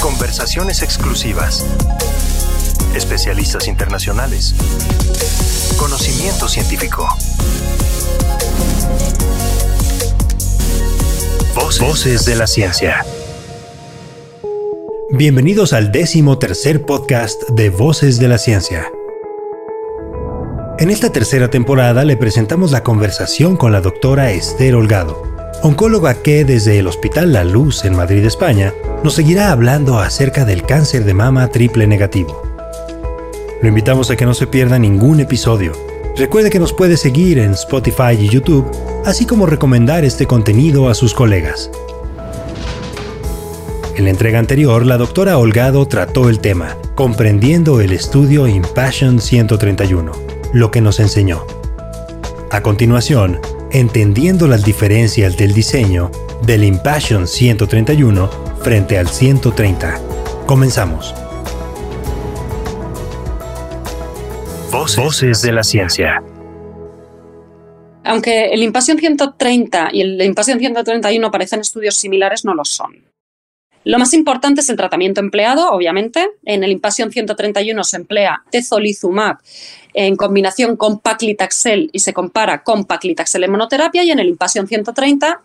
Conversaciones exclusivas. Especialistas internacionales. Conocimiento científico. Voces, Voces de la ciencia. Bienvenidos al décimo tercer podcast de Voces de la Ciencia. En esta tercera temporada le presentamos la conversación con la doctora Esther Holgado, oncóloga que desde el Hospital La Luz en Madrid, España, nos seguirá hablando acerca del cáncer de mama triple negativo. Lo invitamos a que no se pierda ningún episodio. Recuerde que nos puede seguir en Spotify y YouTube, así como recomendar este contenido a sus colegas. En la entrega anterior, la doctora Holgado trató el tema, comprendiendo el estudio Impassion 131 lo que nos enseñó. A continuación, entendiendo las diferencias del diseño del Impassion 131 frente al 130. Comenzamos. Voces de la ciencia. Aunque el Impassion 130 y el Impassion 131 parecen estudios similares, no lo son. Lo más importante es el tratamiento empleado, obviamente. En el Impassion 131 se emplea tezolizumab en combinación con paclitaxel y se compara con paclitaxel en monoterapia y en el Impassion 130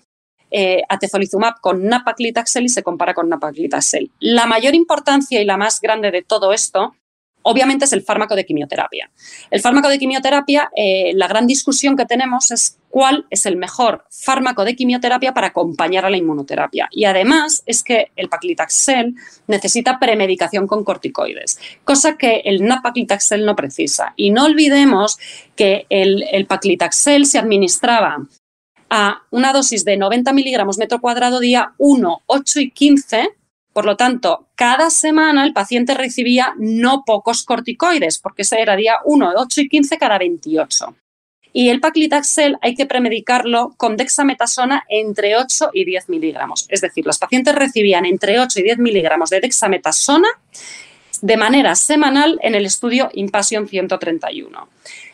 eh, atezolizumab con napaclitaxel y se compara con napaclitaxel. La mayor importancia y la más grande de todo esto obviamente es el fármaco de quimioterapia. El fármaco de quimioterapia, eh, la gran discusión que tenemos es cuál es el mejor fármaco de quimioterapia para acompañar a la inmunoterapia. Y además es que el paclitaxel necesita premedicación con corticoides, cosa que el napaclitaxel no precisa. Y no olvidemos que el, el paclitaxel se administraba a una dosis de 90 miligramos metro cuadrado día 1, 8 y 15 por lo tanto, cada semana el paciente recibía no pocos corticoides, porque ese era día 1, 8 y 15 cada 28. Y el paclitaxel hay que premedicarlo con dexametasona entre 8 y 10 miligramos. Es decir, los pacientes recibían entre 8 y 10 miligramos de dexametasona de manera semanal en el estudio Impassion 131.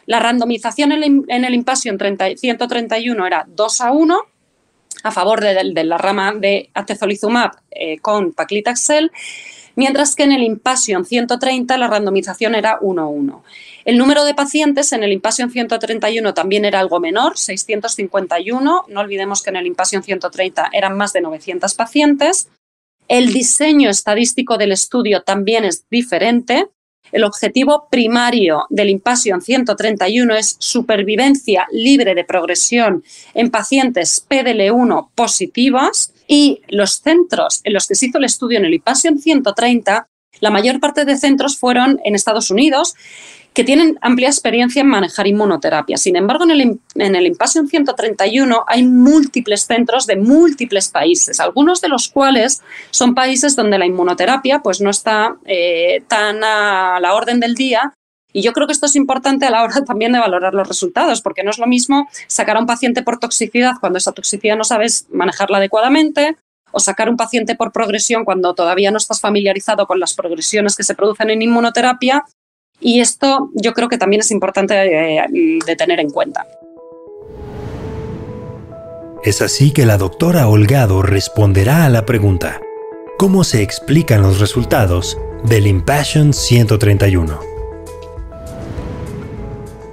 La randomización en el Impassion 131 era 2 a 1 a favor de, la rama de atezolizumab eh, con paclitaxel, mientras que en el Impassion 130 la randomización era 1-1. El número de pacientes en el Impassion 131 también era algo menor, 651. No olvidemos que en el Impassion 130 eran más de 900 pacientes. El diseño estadístico del estudio también es diferente. El objetivo primario del Impassion 131 es supervivencia libre de progresión en pacientes PDL1 positivos y los centros en los que se hizo el estudio en el Impassion 130, la mayor parte de centros fueron en Estados Unidos que tienen amplia experiencia en manejar inmunoterapia. Sin embargo, en el, en el Impassion 131 hay múltiples centros de múltiples países, algunos de los cuales son países donde la inmunoterapia pues, no está eh, tan a la orden del día y yo creo que esto es importante a la hora también de valorar los resultados, porque no es lo mismo sacar a un paciente por toxicidad cuando esa toxicidad no sabes manejarla adecuadamente, o sacar un paciente por progresión cuando todavía no estás familiarizado con las progresiones que se producen en inmunoterapia y esto yo creo que también es importante eh, de, tener en cuenta. Es así que la doctora Holgado responderá a la pregunta, ¿cómo se explican los resultados del Impassion 131?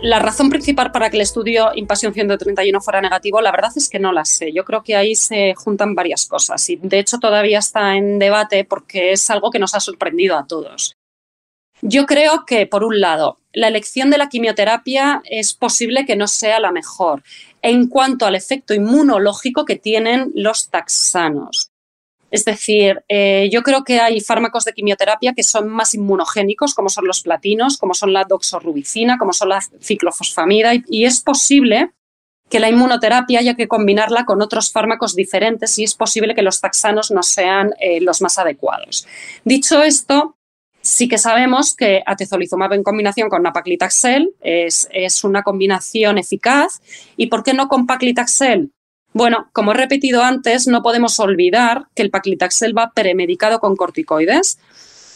La razón principal para que el estudio Impassion 131 fuera negativo, la verdad es que no la sé. Yo creo que ahí se juntan varias cosas y de hecho todavía está en debate porque es algo que nos ha sorprendido a todos. Yo creo que, por un lado, la elección de la quimioterapia es posible que no sea la mejor en cuanto al efecto inmunológico que tienen los taxanos. Es decir, eh, yo creo que hay fármacos de quimioterapia que son más inmunogénicos, como son los platinos, como son la doxorubicina, como son la ciclofosfamida, y, es posible que la inmunoterapia haya que combinarla con otros fármacos diferentes y es posible que los taxanos no sean eh, los más adecuados. Dicho esto, Sí que sabemos que atezolizumab en combinación con napaclitaxel es, es una combinación eficaz. ¿Y por qué no con paclitaxel? Bueno, como he repetido antes, no podemos olvidar que el paclitaxel va premedicado con corticoides.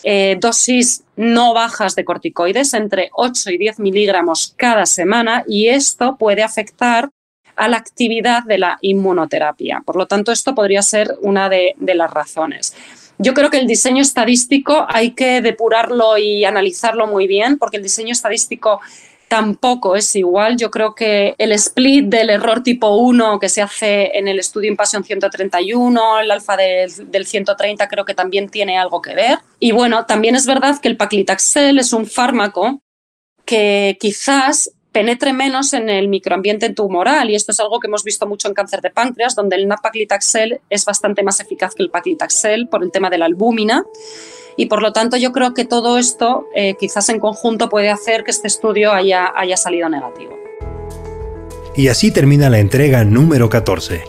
Eh, dosis no bajas de corticoides, entre 8 y 10 miligramos cada semana, y esto puede afectar a la actividad de la inmunoterapia. Por lo tanto, esto podría ser una de las razones. Yo creo que el diseño estadístico hay que depurarlo y analizarlo muy bien, porque el diseño estadístico tampoco es igual. Yo creo que el split del error tipo 1 que se hace en el estudio Impassion 131, el alfa del, 130, creo que también tiene algo que ver. Y bueno, también es verdad que el paclitaxel es un fármaco que quizás penetre menos en el microambiente tumoral y esto es algo que hemos visto mucho en cáncer de páncreas, donde el napaclitaxel es bastante más eficaz que el paclitaxel por el tema de la albúmina y por lo tanto yo creo que todo esto eh, quizás en conjunto puede hacer que este estudio haya, haya salido negativo. Y así termina la entrega número 14.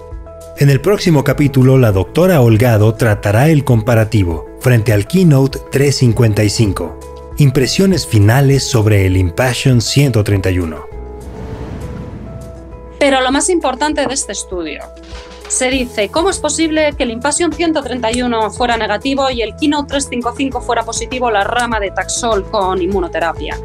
En el próximo capítulo, la doctora Holgado tratará el comparativo frente al Keynote 355 Impresiones finales sobre el Impassion 131. Pero lo más importante de este estudio. Se dice, ¿cómo es posible que el Impassion 131 fuera negativo y el Keynote 355 fuera positivo la rama de Taxol con inmunoterapia?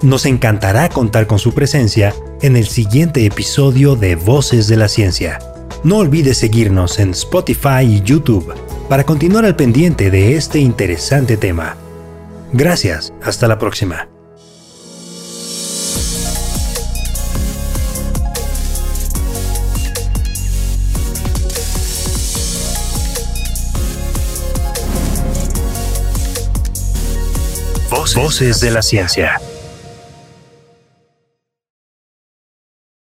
Nos encantará contar con su presencia en el siguiente episodio de Voces de la Ciencia. No olvides seguirnos en Spotify y YouTube para continuar al pendiente de este interesante tema. Gracias, hasta la próxima. Voces de la ciencia.